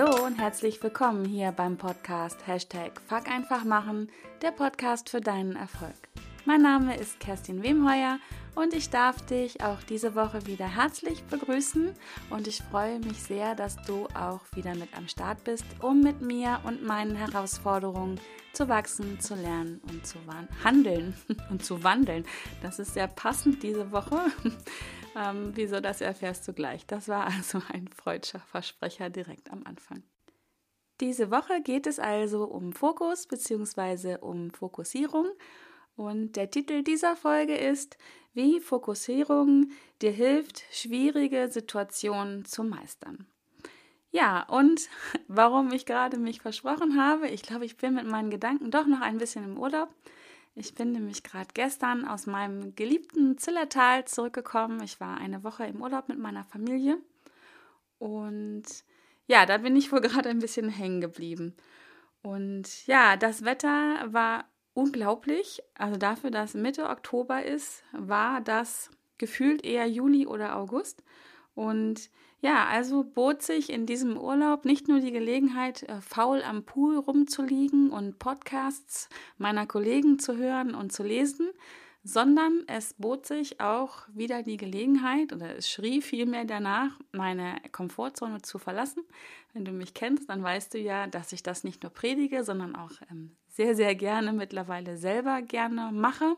Hallo und herzlich willkommen hier beim Podcast Hashtag Fuck einfach machen, der Podcast für deinen Erfolg. Mein Name ist Kerstin Wemheuer und ich darf dich auch diese Woche wieder herzlich begrüßen und ich freue mich sehr, dass du auch wieder mit am Start bist, um mit mir und meinen Herausforderungen zu wachsen, zu lernen und zu handeln und zu wandeln. Das ist sehr passend diese Woche. Ähm, wieso, das erfährst du gleich. Das war also ein freudscher Versprecher direkt am Anfang. Diese Woche geht es also um Fokus bzw. um Fokussierung. Und der Titel dieser Folge ist, wie Fokussierung dir hilft, schwierige Situationen zu meistern. Ja, und warum ich gerade mich versprochen habe, ich glaube, ich bin mit meinen Gedanken doch noch ein bisschen im Urlaub. Ich bin nämlich gerade gestern aus meinem geliebten Zillertal zurückgekommen. Ich war eine Woche im Urlaub mit meiner Familie und ja, da bin ich wohl gerade ein bisschen hängen geblieben. Und ja, das Wetter war unglaublich. Also dafür, dass Mitte Oktober ist, war das gefühlt eher Juli oder August. Und ja, also bot sich in diesem Urlaub nicht nur die Gelegenheit, äh, faul am Pool rumzuliegen und Podcasts meiner Kollegen zu hören und zu lesen, sondern es bot sich auch wieder die Gelegenheit, oder es schrie vielmehr danach, meine Komfortzone zu verlassen. Wenn du mich kennst, dann weißt du ja, dass ich das nicht nur predige, sondern auch ähm, sehr, sehr gerne mittlerweile selber gerne mache.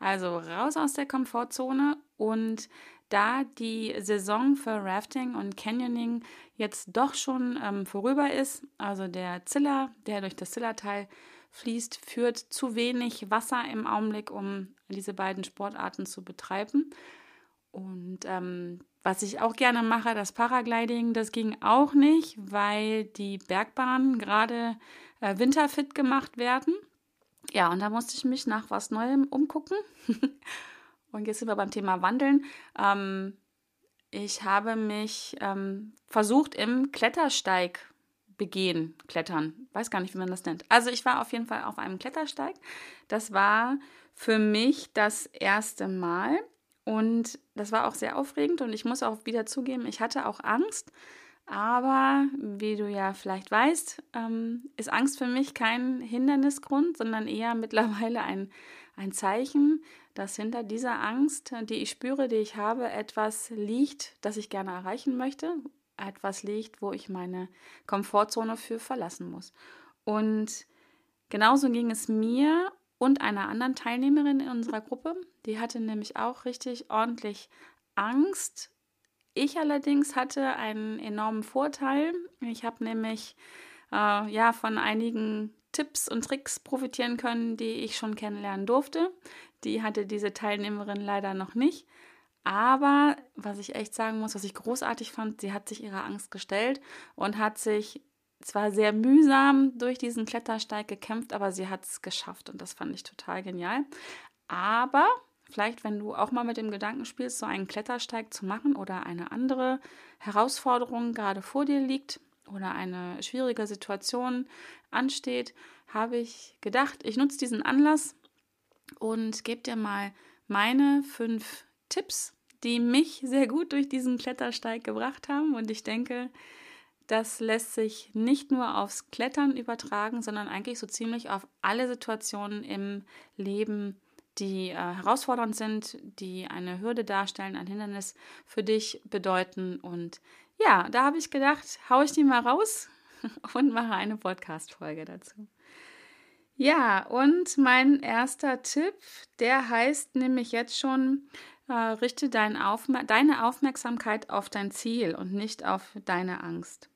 Also raus aus der Komfortzone und da die Saison für Rafting und Canyoning jetzt doch schon ähm, vorüber ist, also der Ziller, der durch das Zillertal fließt, führt zu wenig Wasser im Augenblick, um diese beiden Sportarten zu betreiben. Und ähm, was ich auch gerne mache, das Paragliding, das ging auch nicht, weil die Bergbahnen gerade äh, winterfit gemacht werden. Ja, und da musste ich mich nach was Neuem umgucken. Und jetzt sind wir beim Thema Wandeln. Ähm, ich habe mich ähm, versucht im Klettersteig begehen, klettern. Weiß gar nicht, wie man das nennt. Also ich war auf jeden Fall auf einem Klettersteig. Das war für mich das erste Mal. Und das war auch sehr aufregend. Und ich muss auch wieder zugeben, ich hatte auch Angst. Aber wie du ja vielleicht weißt, ähm, ist Angst für mich kein Hindernisgrund, sondern eher mittlerweile ein, ein Zeichen, dass hinter dieser Angst, die ich spüre, die ich habe, etwas liegt, das ich gerne erreichen möchte, etwas liegt, wo ich meine Komfortzone für verlassen muss. Und genauso ging es mir und einer anderen Teilnehmerin in unserer Gruppe. Die hatte nämlich auch richtig ordentlich Angst. Ich allerdings hatte einen enormen Vorteil. Ich habe nämlich äh, ja von einigen Tipps und Tricks profitieren können, die ich schon kennenlernen durfte. Die hatte diese Teilnehmerin leider noch nicht. Aber was ich echt sagen muss, was ich großartig fand, sie hat sich ihrer Angst gestellt und hat sich zwar sehr mühsam durch diesen Klettersteig gekämpft, aber sie hat es geschafft und das fand ich total genial. Aber vielleicht, wenn du auch mal mit dem Gedanken spielst, so einen Klettersteig zu machen oder eine andere Herausforderung gerade vor dir liegt oder eine schwierige Situation ansteht, habe ich gedacht, ich nutze diesen Anlass und gebe dir mal meine fünf Tipps, die mich sehr gut durch diesen Klettersteig gebracht haben. Und ich denke, das lässt sich nicht nur aufs Klettern übertragen, sondern eigentlich so ziemlich auf alle Situationen im Leben, die äh, herausfordernd sind, die eine Hürde darstellen, ein Hindernis für dich bedeuten. Und ja, da habe ich gedacht, haue ich die mal raus und mache eine Podcast-Folge dazu. Ja, und mein erster Tipp, der heißt nämlich jetzt schon, äh, richte dein Aufmer deine Aufmerksamkeit auf dein Ziel und nicht auf deine Angst.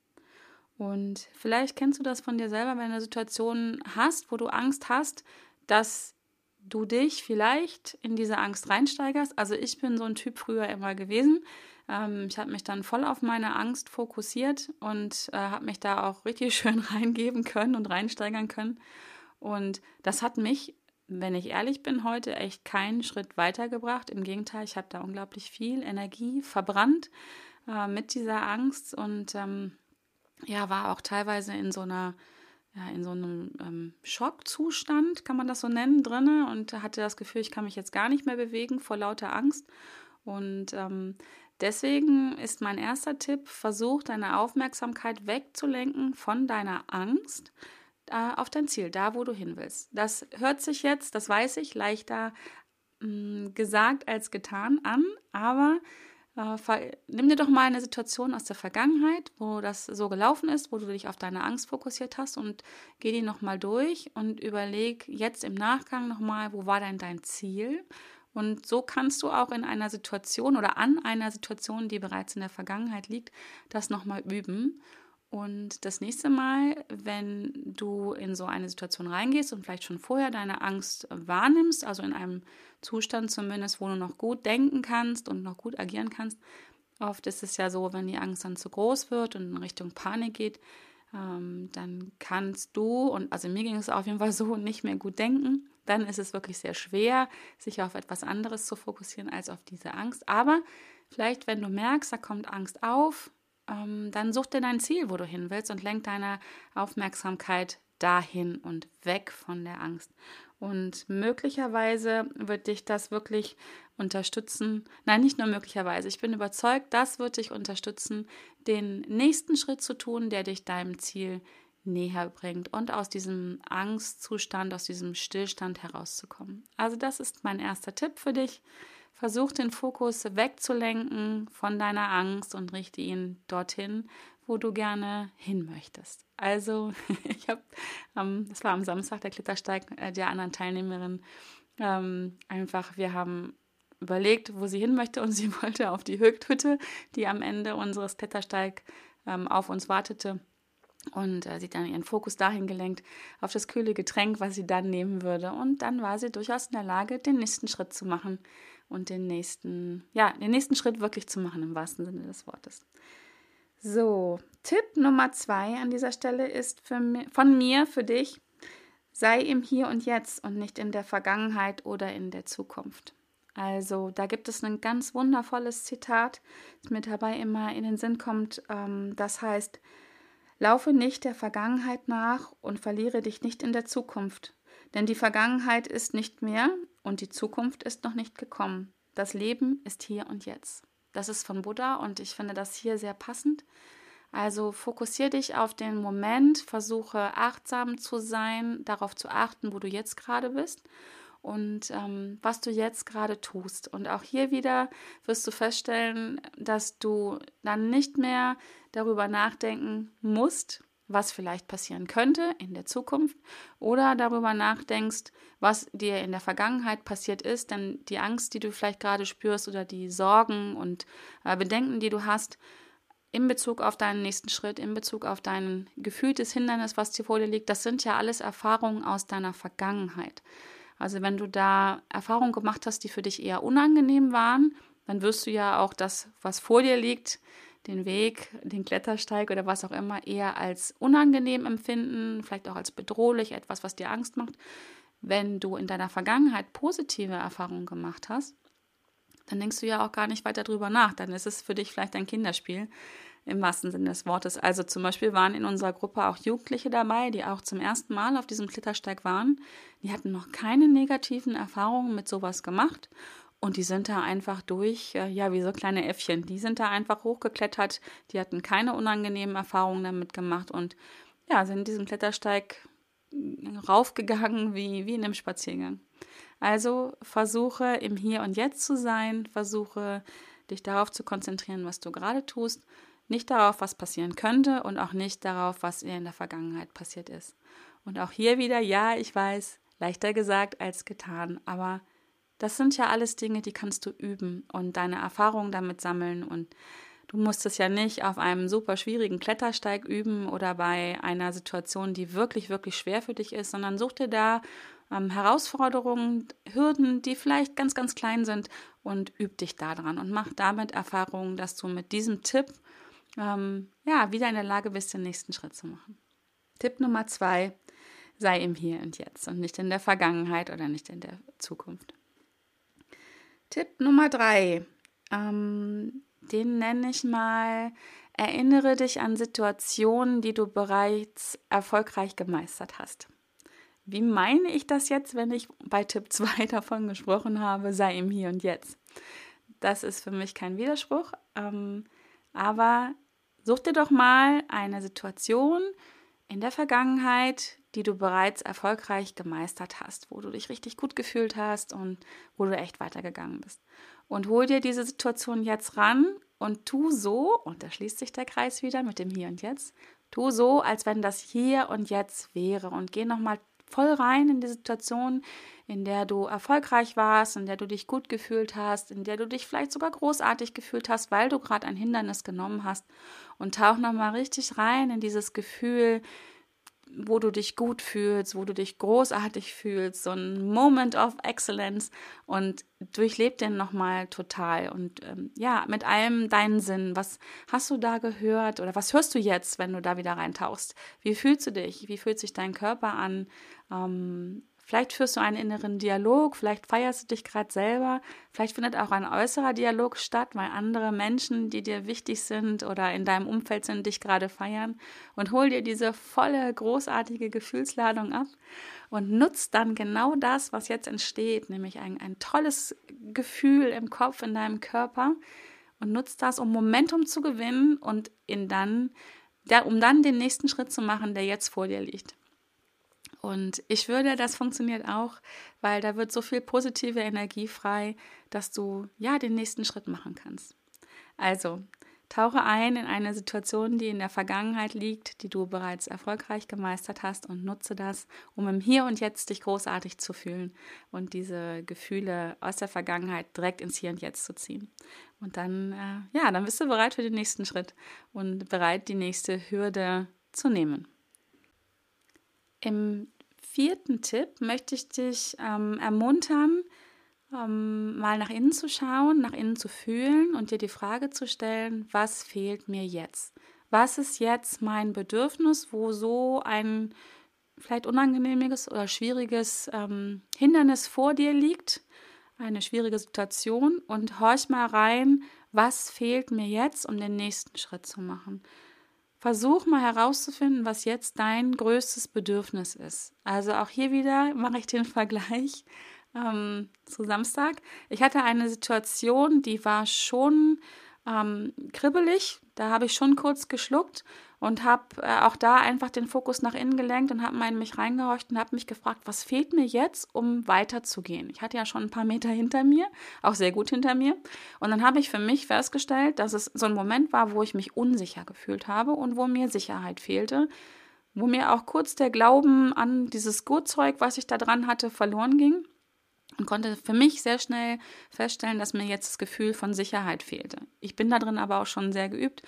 Und vielleicht kennst du das von dir selber, wenn du eine Situation hast, wo du Angst hast, dass du dich vielleicht in diese Angst reinsteigerst. Also ich bin so ein Typ früher immer gewesen. Ähm, ich habe mich dann voll auf meine Angst fokussiert und äh, habe mich da auch richtig schön reingeben können und reinsteigern können. Und das hat mich, wenn ich ehrlich bin, heute echt keinen Schritt weitergebracht. Im Gegenteil, ich habe da unglaublich viel Energie verbrannt äh, mit dieser Angst und ähm, ja, war auch teilweise in so einer ja, in so einem ähm, Schockzustand, kann man das so nennen, drinne und hatte das Gefühl, ich kann mich jetzt gar nicht mehr bewegen vor lauter Angst. Und ähm, Deswegen ist mein erster Tipp, versuch deine Aufmerksamkeit wegzulenken von deiner Angst äh, auf dein Ziel, da wo du hin willst. Das hört sich jetzt, das weiß ich, leichter mh, mm, gesagt als getan an, aber äh, nimm dir doch mal eine Situation aus der Vergangenheit, wo das so gelaufen ist, wo du dich auf deine Angst fokussiert hast und geh die nochmal durch und überleg jetzt im Nachgang nochmal, wo war denn dein Ziel? Und so kannst du auch in einer Situation oder an einer Situation, die bereits in der Vergangenheit liegt, das nochmal üben und das nächste Mal, wenn du in so eine Situation reingehst und vielleicht schon vorher deine Angst wahrnimmst, also in einem Zustand zumindest, wo du noch gut denken kannst und noch gut agieren kannst, oft ist es ja so, wenn die Angst dann zu groß wird und in Richtung Panik geht, ähm, dann kannst du, und also mir ging es auf jeden Fall so, nicht mehr gut denken. Dann ist es wirklich sehr schwer, sich auf etwas anderes zu fokussieren als auf diese Angst. Aber vielleicht, wenn du merkst, da kommt Angst auf, ähm, dann such dir dein Ziel, wo du hin willst und lenk deine Aufmerksamkeit dahin und weg von der Angst. Und möglicherweise wird dich das wirklich unterstützen. Nein, nicht nur möglicherweise. Ich bin überzeugt, das wird dich unterstützen, den nächsten Schritt zu tun, der dich deinem Ziel näher bringt und aus diesem Angstzustand, aus diesem Stillstand herauszukommen. Also das ist mein erster Tipp für dich. Versuch den Fokus wegzulenken von deiner Angst und richte ihn dorthin, wo du gerne hin möchtest. Also, ich habe, ähm, das war am Samstag der Klettersteig äh, der anderen Teilnehmerin, ähm, einfach, wir haben überlegt, wo sie hin möchte und sie wollte auf die Höchthütte, die am Ende unseres Klettersteig ähm, auf uns wartete und äh, sie dann ihren Fokus dahin gelenkt, auf das kühle Getränk, was sie dann nehmen würde. Und dann war sie durchaus in der Lage, den nächsten Schritt zu machen und den nächsten, ja, den nächsten Schritt wirklich zu machen, im wahrsten Sinne des Wortes. So, Tipp Nummer zwei an dieser Stelle ist für, von mir für dich, sei im Hier und Jetzt und nicht in der Vergangenheit oder in der Zukunft. Also da gibt es ein ganz wundervolles Zitat, das mir dabei immer in den Sinn kommt. Ähm, das heißt, laufe nicht der Vergangenheit nach und verliere dich nicht in der Zukunft. Denn die Vergangenheit ist nicht mehr und die Zukunft ist noch nicht gekommen. Das Leben ist hier und jetzt. Das ist von Buddha und ich finde das hier sehr passend. Also fokussiere dich auf den Moment, versuche achtsam zu sein, darauf zu achten, wo du jetzt gerade bist und ähm, was du jetzt gerade tust. Und auch hier wieder wirst du feststellen, dass du dann nicht mehr darüber nachdenken musst, was vielleicht passieren könnte in der Zukunft oder darüber nachdenkst, was dir in der Vergangenheit passiert ist, denn die Angst, die du vielleicht gerade spürst oder die Sorgen und äh, Bedenken, die du hast, in Bezug auf deinen nächsten Schritt, in Bezug auf dein gefühltes Hindernis, was dir vor dir liegt, das sind ja alles Erfahrungen aus deiner Vergangenheit. Also wenn du da Erfahrungen gemacht hast, die für dich eher unangenehm waren, dann wirst du ja auch das, was vor dir liegt, den Weg, den Klettersteig oder was auch immer eher als unangenehm empfinden, vielleicht auch als bedrohlich, etwas, was dir Angst macht. Wenn du in deiner Vergangenheit positive Erfahrungen gemacht hast, dann denkst du ja auch gar nicht weiter drüber nach. Dann ist es für dich vielleicht ein Kinderspiel im wahrsten Sinne des Wortes. Also zum Beispiel waren in unserer Gruppe auch Jugendliche dabei, die auch zum ersten Mal auf diesem Klettersteig waren. Die hatten noch keine negativen Erfahrungen mit sowas gemacht und die sind da einfach durch, äh, ja, wie so kleine Äffchen. Die sind da einfach hochgeklettert. Die hatten keine unangenehmen Erfahrungen damit gemacht und ja, sind diesen Klettersteig raufgegangen wie, wie in einem Spaziergang. Also versuche im Hier und Jetzt zu sein, versuche dich darauf zu konzentrieren, was du gerade tust, nicht darauf, was passieren könnte und auch nicht darauf, was in der Vergangenheit passiert ist. Und auch hier wieder, ja, ich weiß, leichter gesagt als getan, aber das sind ja alles Dinge, die kannst du üben und deine Erfahrungen damit sammeln und du musst es ja nicht auf einem super schwierigen Klettersteig üben oder bei einer Situation, die wirklich, wirklich schwer für dich ist, sondern such dir da ähm, Herausforderungen, Hürden, die vielleicht ganz, ganz klein sind und üb dich da dran und mach damit Erfahrungen, dass du mit diesem Tipp ähm, ja wieder in der Lage bist, den nächsten Schritt zu machen. Tipp Nummer zwei, sei im Hier und Jetzt und nicht in der Vergangenheit oder nicht in der Zukunft. Tipp Nummer drei, ähm, den nenne ich mal, erinnere dich an Situationen, die du bereits erfolgreich gemeistert hast. Wie meine ich das jetzt, wenn ich bei Tipp 2 davon gesprochen habe, sei im Hier und Jetzt? Das ist für mich kein Widerspruch. Ähm, aber such dir doch mal eine Situation in der Vergangenheit, die du bereits erfolgreich gemeistert hast, wo du dich richtig gut gefühlt hast und wo du echt weitergegangen bist. Und hol dir diese Situation jetzt ran und tu so, und da schließt sich der Kreis wieder mit dem Hier und Jetzt, tu so, als wenn das Hier und Jetzt wäre und geh nochmal voll rein in die Situation, in der du erfolgreich warst, in der du dich gut gefühlt hast, in der du dich vielleicht sogar großartig gefühlt hast, weil du gerade ein Hindernis genommen hast. Und tauch nochmal richtig rein in dieses Gefühl, wo du dich gut fühlst, wo du dich großartig fühlst, so ein Moment of Excellence und durchleb den nochmal total und ähm, ja, mit allem deinen Sinn. Was hast du da gehört oder was hörst du jetzt, wenn du da wieder reintauchst? Wie fühlst du dich? Wie fühlt sich dein Körper an? Ähm, Vielleicht führst du einen inneren Dialog, vielleicht feierst du dich gerade selber, vielleicht findet auch ein äußerer Dialog statt, weil andere Menschen, die dir wichtig sind oder in deinem Umfeld sind, dich gerade feiern und hol dir diese volle, großartige Gefühlsladung ab und nutzt dann genau das, was jetzt entsteht, nämlich ein, ein tolles Gefühl im Kopf, in deinem Körper und nutzt das, um Momentum zu gewinnen und in dann, der, um dann den nächsten Schritt zu machen, der jetzt vor dir liegt. Und ich würde, das funktioniert auch, weil da wird so viel positive Energie frei, dass du ja den nächsten Schritt machen kannst. Also, tauche ein in eine Situation, die in der Vergangenheit liegt, die du bereits erfolgreich gemeistert hast und nutze das, um im Hier und Jetzt dich großartig zu fühlen und diese Gefühle aus der Vergangenheit direkt ins Hier und Jetzt zu ziehen. Und dann, äh, ja, dann bist du bereit für den nächsten Schritt und bereit, die nächste Hürde zu nehmen. Im vierten Tipp möchte ich dich ähm, ermuntern, ähm, mal nach innen zu schauen, nach innen zu fühlen und dir die Frage zu stellen, was fehlt mir jetzt? Was ist jetzt mein Bedürfnis, wo so ein vielleicht unangenehmiges oder schwieriges ähm, Hindernis vor dir liegt, eine schwierige Situation und horch mal rein, was fehlt mir jetzt, um den nächsten Schritt zu machen. Versuch mal herauszufinden, was jetzt dein größtes Bedürfnis ist. Also auch hier wieder mache ich den Vergleich ähm, zu Samstag. Ich hatte eine Situation, die war schon ähm, kribbelig. Da habe ich schon kurz geschluckt und habe äh, auch da einfach den Fokus nach innen gelenkt und habe mal in mich reingehorcht und habe mich gefragt, was fehlt mir jetzt, um weiterzugehen. Ich hatte ja schon ein paar Meter hinter mir, auch sehr gut hinter mir. Und dann habe ich für mich festgestellt, dass es so ein Moment war, wo ich mich unsicher gefühlt habe und wo mir Sicherheit fehlte, wo mir auch kurz der Glauben an dieses Gurtzeug, was ich da dran hatte, verloren ging und konnte für mich sehr schnell feststellen, dass mir jetzt das Gefühl von Sicherheit fehlte. Ich bin da drin aber auch schon sehr geübt.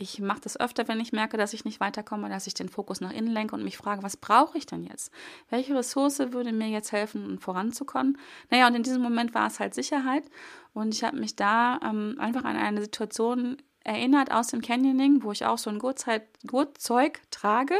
Ich mache das öfter, wenn ich merke, dass ich nicht weiterkomme, dass ich den Fokus nach innen lenke und mich frage, was brauche ich denn jetzt? Welche Ressource würde mir jetzt helfen, voranzukommen? Naja, und in diesem Moment war es halt Sicherheit. Und ich habe mich da ähm, einfach an eine Situation erinnert aus dem Canyoning, wo ich auch so ein Gurtzeug trage.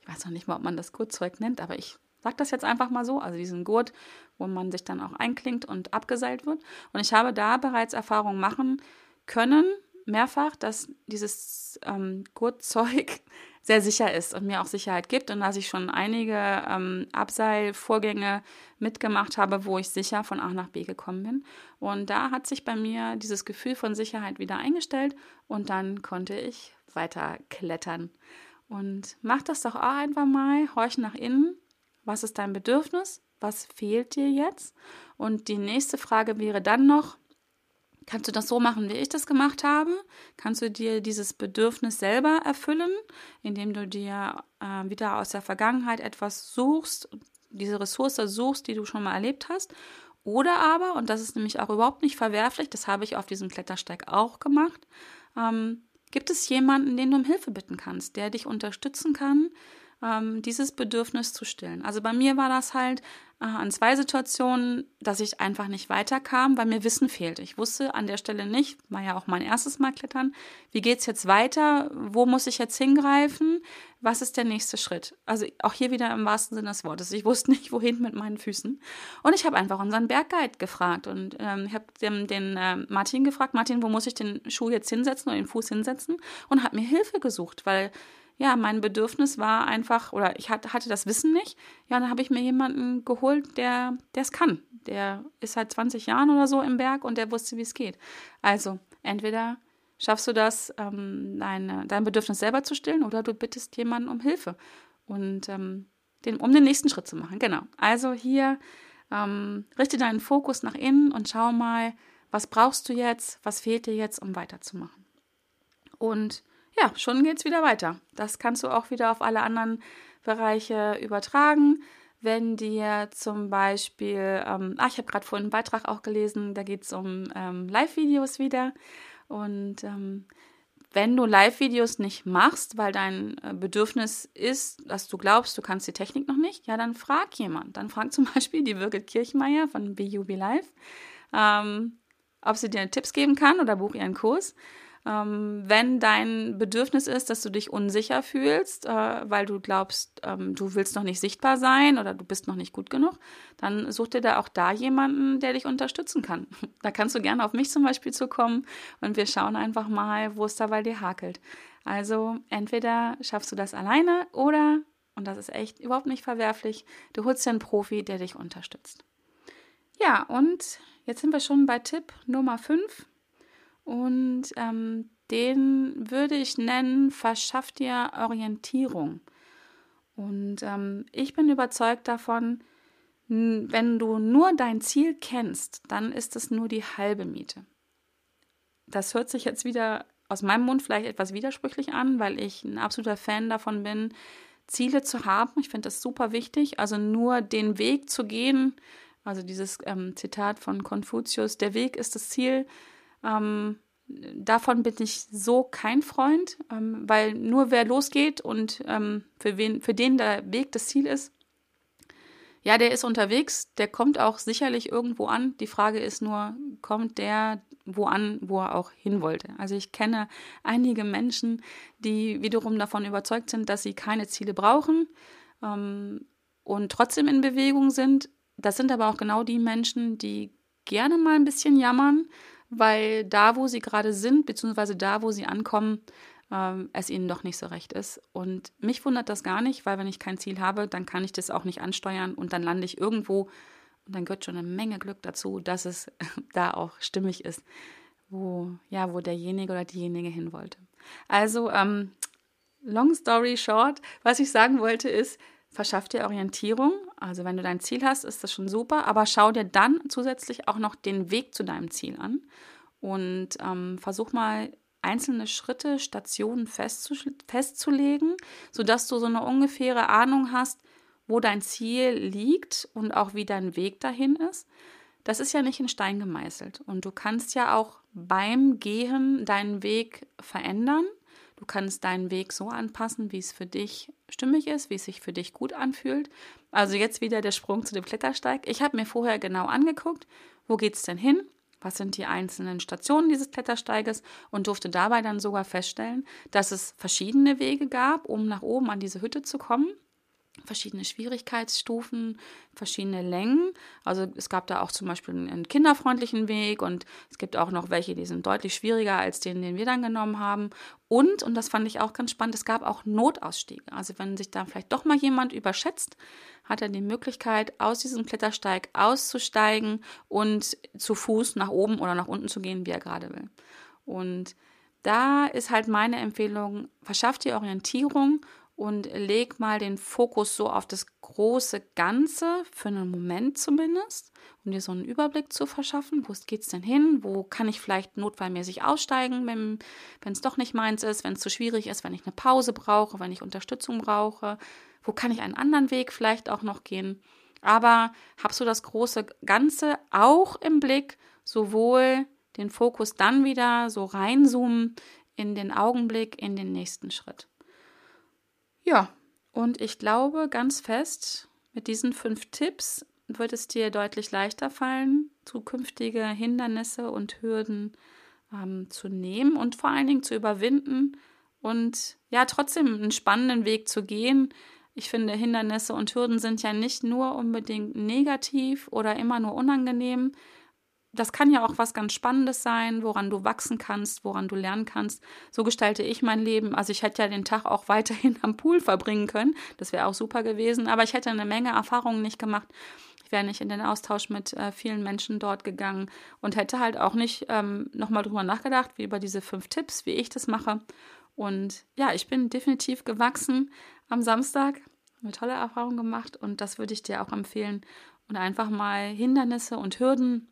Ich weiß noch nicht mal, ob man das Gurtzeug nennt, aber ich sage das jetzt einfach mal so. Also diesen Gurt, wo man sich dann auch einklingt und abgeseilt wird. Und ich habe da bereits Erfahrungen machen können, mehrfach, dass dieses ähm, Gurtzeug sehr sicher ist und mir auch Sicherheit gibt und dass ich schon einige ähm, Abseilvorgänge mitgemacht habe, wo ich sicher von A nach B gekommen bin. Und da hat sich bei mir dieses Gefühl von Sicherheit wieder eingestellt und dann konnte ich weiter klettern. Und mach das doch auch einfach mal, horch nach innen. Was ist dein Bedürfnis? Was fehlt dir jetzt? Und die nächste Frage wäre dann noch, kannst du das so machen, wie ich das gemacht habe? Kannst du dir dieses Bedürfnis selber erfüllen, indem du dir äh, wieder aus der Vergangenheit etwas suchst, diese Ressource suchst, die du schon mal erlebt hast? Oder aber, und das ist nämlich auch überhaupt nicht verwerflich, das habe ich auf diesem Klettersteig auch gemacht, ähm, gibt es jemanden, den du um Hilfe bitten kannst, der dich unterstützen kann, ähm, dieses Bedürfnis zu stillen. Also bei mir war das halt äh, an zwei Situationen, dass ich einfach nicht weiterkam, weil mir Wissen fehlte. Ich wusste an der Stelle nicht, war ja auch mein erstes Mal klettern, wie geht's jetzt weiter, wo muss ich jetzt hingreifen, was ist der nächste Schritt? Also auch hier wieder im wahrsten Sinne des Wortes. Ich wusste nicht, wohin mit meinen Füßen. Und ich habe einfach unseren Bergguide gefragt und ähm, ich habe den, den äh, Martin gefragt, Martin, wo muss ich den Schuh jetzt hinsetzen oder den Fuß hinsetzen? Und habe mir Hilfe gesucht, weil ja, mein Bedürfnis war einfach, oder ich hatte das Wissen nicht. Ja, dann habe ich mir jemanden geholt, der es kann. Der ist seit 20 Jahren oder so im Berg und der wusste, wie es geht. Also, entweder schaffst du das, ähm, deine, dein Bedürfnis selber zu stillen, oder du bittest jemanden um Hilfe. Und ähm, den, um den nächsten Schritt zu machen. Genau. Also hier ähm, richte deinen Fokus nach innen und schau mal, was brauchst du jetzt, was fehlt dir jetzt, um weiterzumachen. Und ja, schon geht es wieder weiter. Das kannst du auch wieder auf alle anderen Bereiche übertragen. Wenn dir zum Beispiel, ähm, ah, ich habe gerade vorhin einen Beitrag auch gelesen, da geht es um ähm, Live-Videos wieder. Und ähm, wenn du Live-Videos nicht machst, weil dein äh, Bedürfnis ist, dass du glaubst, du kannst die Technik noch nicht, ja, dann frag jemand. Dann frag zum Beispiel die Birgit Kirchmeier von BUB Live, ähm, ob sie dir Tipps geben kann oder buch ihren Kurs. Ähm, wenn dein Bedürfnis ist, dass du dich unsicher fühlst, äh, weil du glaubst, ähm, du willst noch nicht sichtbar sein oder du bist noch nicht gut genug, dann such dir da auch da jemanden, der dich unterstützen kann. Da kannst du gerne auf mich zum Beispiel zukommen und wir schauen einfach mal, wo es da bei dir hakelt. Also entweder schaffst du das alleine oder, und das ist echt überhaupt nicht verwerflich, du holst dir einen Profi, der dich unterstützt. Ja, und jetzt sind wir schon bei Tipp Nummer 5 und ähm, den würde ich nennen, verschaff dir Orientierung. Und ähm, ich bin überzeugt davon, wenn du nur dein Ziel kennst, dann ist es nur die halbe Miete. Das hört sich jetzt wieder aus meinem Mund vielleicht etwas widersprüchlich an, weil ich ein absoluter Fan davon bin, Ziele zu haben. Ich finde das super wichtig. Also nur den Weg zu gehen, also dieses ähm, Zitat von Konfuzius, der Weg ist das Ziel, ähm, davon bin ich so kein Freund, ähm, weil nur wer losgeht und ähm, für, wen, für den der Weg das Ziel ist, ja, der ist unterwegs, der kommt auch sicherlich irgendwo an. Die Frage ist nur, kommt der wo an, wo er auch hin wollte? Also ich kenne einige Menschen, die wiederum davon überzeugt sind, dass sie keine Ziele brauchen ähm, und trotzdem in Bewegung sind. Das sind aber auch genau die Menschen, die gerne mal ein bisschen jammern, weil da, wo sie gerade sind, beziehungsweise da, wo sie ankommen, ähm, es ihnen doch nicht so recht ist. Und mich wundert das gar nicht, weil wenn ich kein Ziel habe, dann kann ich das auch nicht ansteuern und dann lande ich irgendwo und dann gehört schon eine Menge Glück dazu, dass es da auch stimmig ist, wo, ja, wo derjenige oder diejenige hin wollte. Also, ähm, long story short, was ich sagen wollte ist, verschaff dir Orientierung. Also wenn du dein Ziel hast, ist das schon super, aber schau dir dann zusätzlich auch noch den Weg zu deinem Ziel an und ähm, versuch mal einzelne Schritte, Stationen festzulegen, sodass du so eine ungefähre Ahnung hast, wo dein Ziel liegt und auch wie dein Weg dahin ist. Das ist ja nicht in Stein gemeißelt und du kannst ja auch beim Gehen deinen Weg verändern Du kannst deinen Weg so anpassen, wie es für dich stimmig ist, wie es sich für dich gut anfühlt. Also jetzt wieder der Sprung zu dem Klettersteig. Ich habe mir vorher genau angeguckt, wo geht es denn hin? Was sind die einzelnen Stationen dieses Klettersteiges und durfte dabei dann sogar feststellen, dass es verschiedene Wege gab, um nach oben an diese Hütte zu kommen verschiedene Schwierigkeitsstufen, verschiedene Längen. Also es gab da auch zum Beispiel einen kinderfreundlichen Weg und es gibt auch noch welche, die sind deutlich schwieriger als den, den wir dann genommen haben. Und, und das fand ich auch ganz spannend, es gab auch Notausstiege. Also wenn sich da vielleicht doch mal jemand überschätzt, hat er die Möglichkeit, aus diesem Klettersteig auszusteigen und zu Fuß nach oben oder nach unten zu gehen, wie er gerade will. Und da ist halt meine Empfehlung, verschafft die Orientierung und leg mal den Fokus so auf das große Ganze, für einen Moment zumindest, um dir so einen Überblick zu verschaffen. Wo geht es denn hin? Wo kann ich vielleicht notfallmäßig aussteigen, wenn es doch nicht meins ist, wenn es zu schwierig ist, wenn ich eine Pause brauche, wenn ich Unterstützung brauche? Wo kann ich einen anderen Weg vielleicht auch noch gehen? Aber hab so das große Ganze auch im Blick, sowohl den Fokus dann wieder so reinzoomen in den Augenblick, in den nächsten Schritt. Ja, und ich glaube ganz fest, mit diesen fünf Tipps wird es dir deutlich leichter fallen, zukünftige Hindernisse und Hürden ähm, zu nehmen und vor allen Dingen zu überwinden und ja, trotzdem einen spannenden Weg zu gehen. Ich finde, Hindernisse und Hürden sind ja nicht nur unbedingt negativ oder immer nur unangenehm. Das kann ja auch was ganz Spannendes sein, woran du wachsen kannst, woran du lernen kannst. So gestalte ich mein Leben. Also ich hätte ja den Tag auch weiterhin am Pool verbringen können. Das wäre auch super gewesen. Aber ich hätte eine Menge Erfahrungen nicht gemacht. Ich wäre nicht in den Austausch mit äh, vielen Menschen dort gegangen und hätte halt auch nicht ähm, nochmal drüber nachgedacht, wie über diese fünf Tipps, wie ich das mache. Und ja, ich bin definitiv gewachsen am Samstag. Eine tolle Erfahrung gemacht und das würde ich dir auch empfehlen. Und einfach mal Hindernisse und Hürden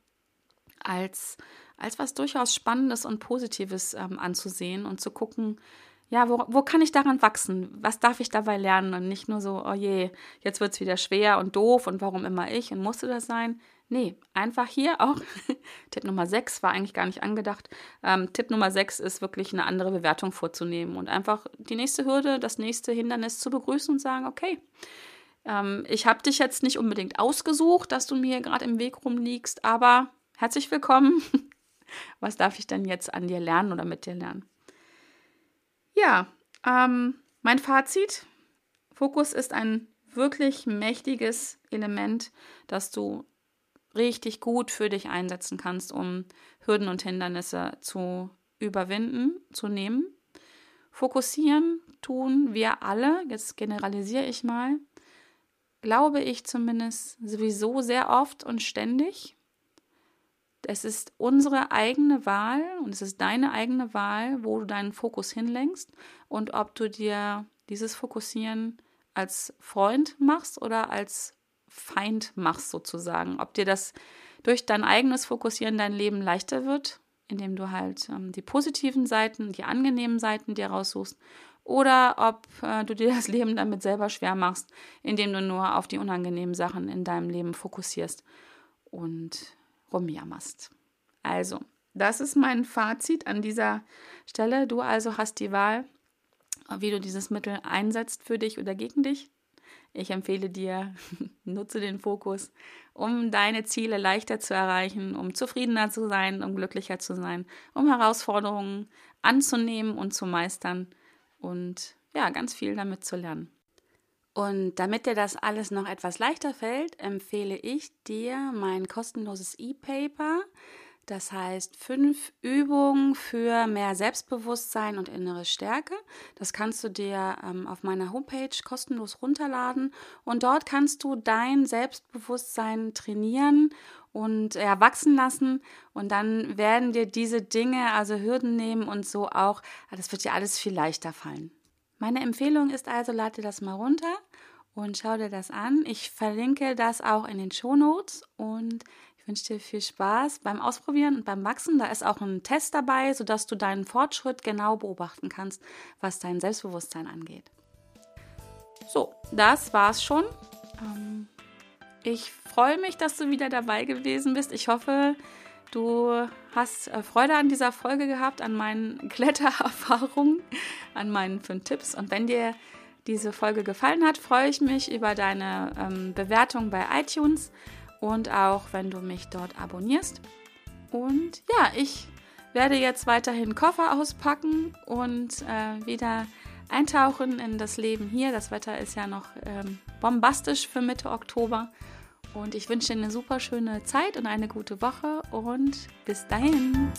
als, als was durchaus Spannendes und Positives ähm, anzusehen und zu gucken, ja, wo, wo kann ich daran wachsen? Was darf ich dabei lernen? Und nicht nur so, oh je, jetzt wird es wieder schwer und doof und warum immer ich und musste das sein? Nee, einfach hier auch. Tipp Nummer 6 war eigentlich gar nicht angedacht. Ähm, Tipp Nummer 6 ist wirklich eine andere Bewertung vorzunehmen und einfach die nächste Hürde, das nächste Hindernis zu begrüßen und sagen, okay, ähm, ich habe dich jetzt nicht unbedingt ausgesucht, dass du mir gerade im Weg rumliegst, aber herzlich willkommen. Was darf ich denn jetzt an dir lernen oder mit dir lernen? Ja, ähm, mein Fazit. Fokus ist ein wirklich mächtiges Element, das du richtig gut für dich einsetzen kannst, um Hürden und Hindernisse zu überwinden, zu nehmen. Fokussieren tun wir alle, jetzt generalisiere ich mal, glaube ich zumindest sowieso sehr oft und ständig. Es ist unsere eigene Wahl und es ist deine eigene Wahl, wo du deinen Fokus hinlenkst und ob du dir dieses Fokussieren als Freund machst oder als Feind machst sozusagen. Ob dir das durch dein eigenes Fokussieren dein Leben leichter wird, indem du halt ähm, die positiven Seiten, die angenehmen Seiten dir raussuchst oder ob äh, du dir das Leben damit selber schwer machst, indem du nur auf die unangenehmen Sachen in deinem Leben fokussierst und rumjammerst. Also, das ist mein Fazit an dieser Stelle. Du also hast die Wahl, wie du dieses Mittel einsetzt für dich oder gegen dich. Ich empfehle dir, nutze den Fokus, um deine Ziele leichter zu erreichen, um zufriedener zu sein, um glücklicher zu sein, um Herausforderungen anzunehmen und zu meistern und ja, ganz viel damit zu lernen. Und damit dir das alles noch etwas leichter fällt, empfehle ich dir mein kostenloses E-Paper. Das heißt fünf Übungen für mehr Selbstbewusstsein und innere Stärke. Das kannst du dir ähm, auf meiner Homepage kostenlos runterladen und dort kannst du dein Selbstbewusstsein trainieren und erwachsen lassen und dann werden dir diese Dinge, also Hürden nehmen und so auch, das wird dir alles viel leichter fallen. Meine Empfehlung ist also, lade dir das mal runter und schau dir das an. Ich verlinke das auch in den Show Notes und ich wünsche dir viel Spaß beim Ausprobieren und beim Wachsen. Da ist auch ein Test dabei, sodass du deinen Fortschritt genau beobachten kannst, was dein Selbstbewusstsein angeht. So, das war's schon. Ähm, ich freue mich, dass du wieder dabei gewesen bist. Ich hoffe, du hast äh, Freude an dieser Folge gehabt, an meinen Klettererfahrungen, an meinen fünf Tipps. Und wenn dir diese Folge gefallen hat, freue ich mich über deine ähm, Bewertung bei iTunes und auch, wenn du mich dort abonnierst. Und ja, ich werde jetzt weiterhin Koffer auspacken und äh, wieder eintauchen in das Leben hier. Das Wetter ist ja noch ähm, bombastisch für Mitte Oktober. Und ich wünsche dir eine super schöne Zeit und eine gute Woche und bis dahin.